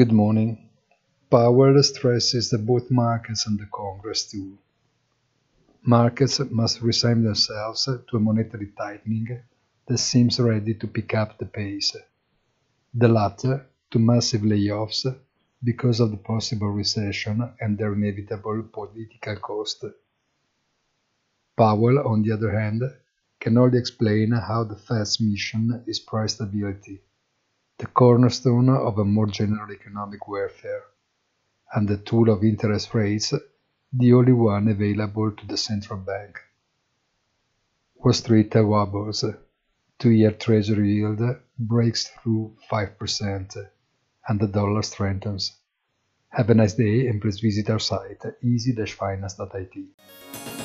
Good morning. Powell stresses that both markets and the Congress too. Markets must resign themselves to a monetary tightening that seems ready to pick up the pace. The latter to massive layoffs because of the possible recession and their inevitable political cost. Powell, on the other hand, can only explain how the Fed's mission is price stability, the cornerstone of a more general economic welfare, and the tool of interest rates, the only one available to the central bank. Wall Street wobbles. Two-year Treasury yield breaks through 5%, and the dollar strengthens. Have a nice day and please visit our site easy-finance.it.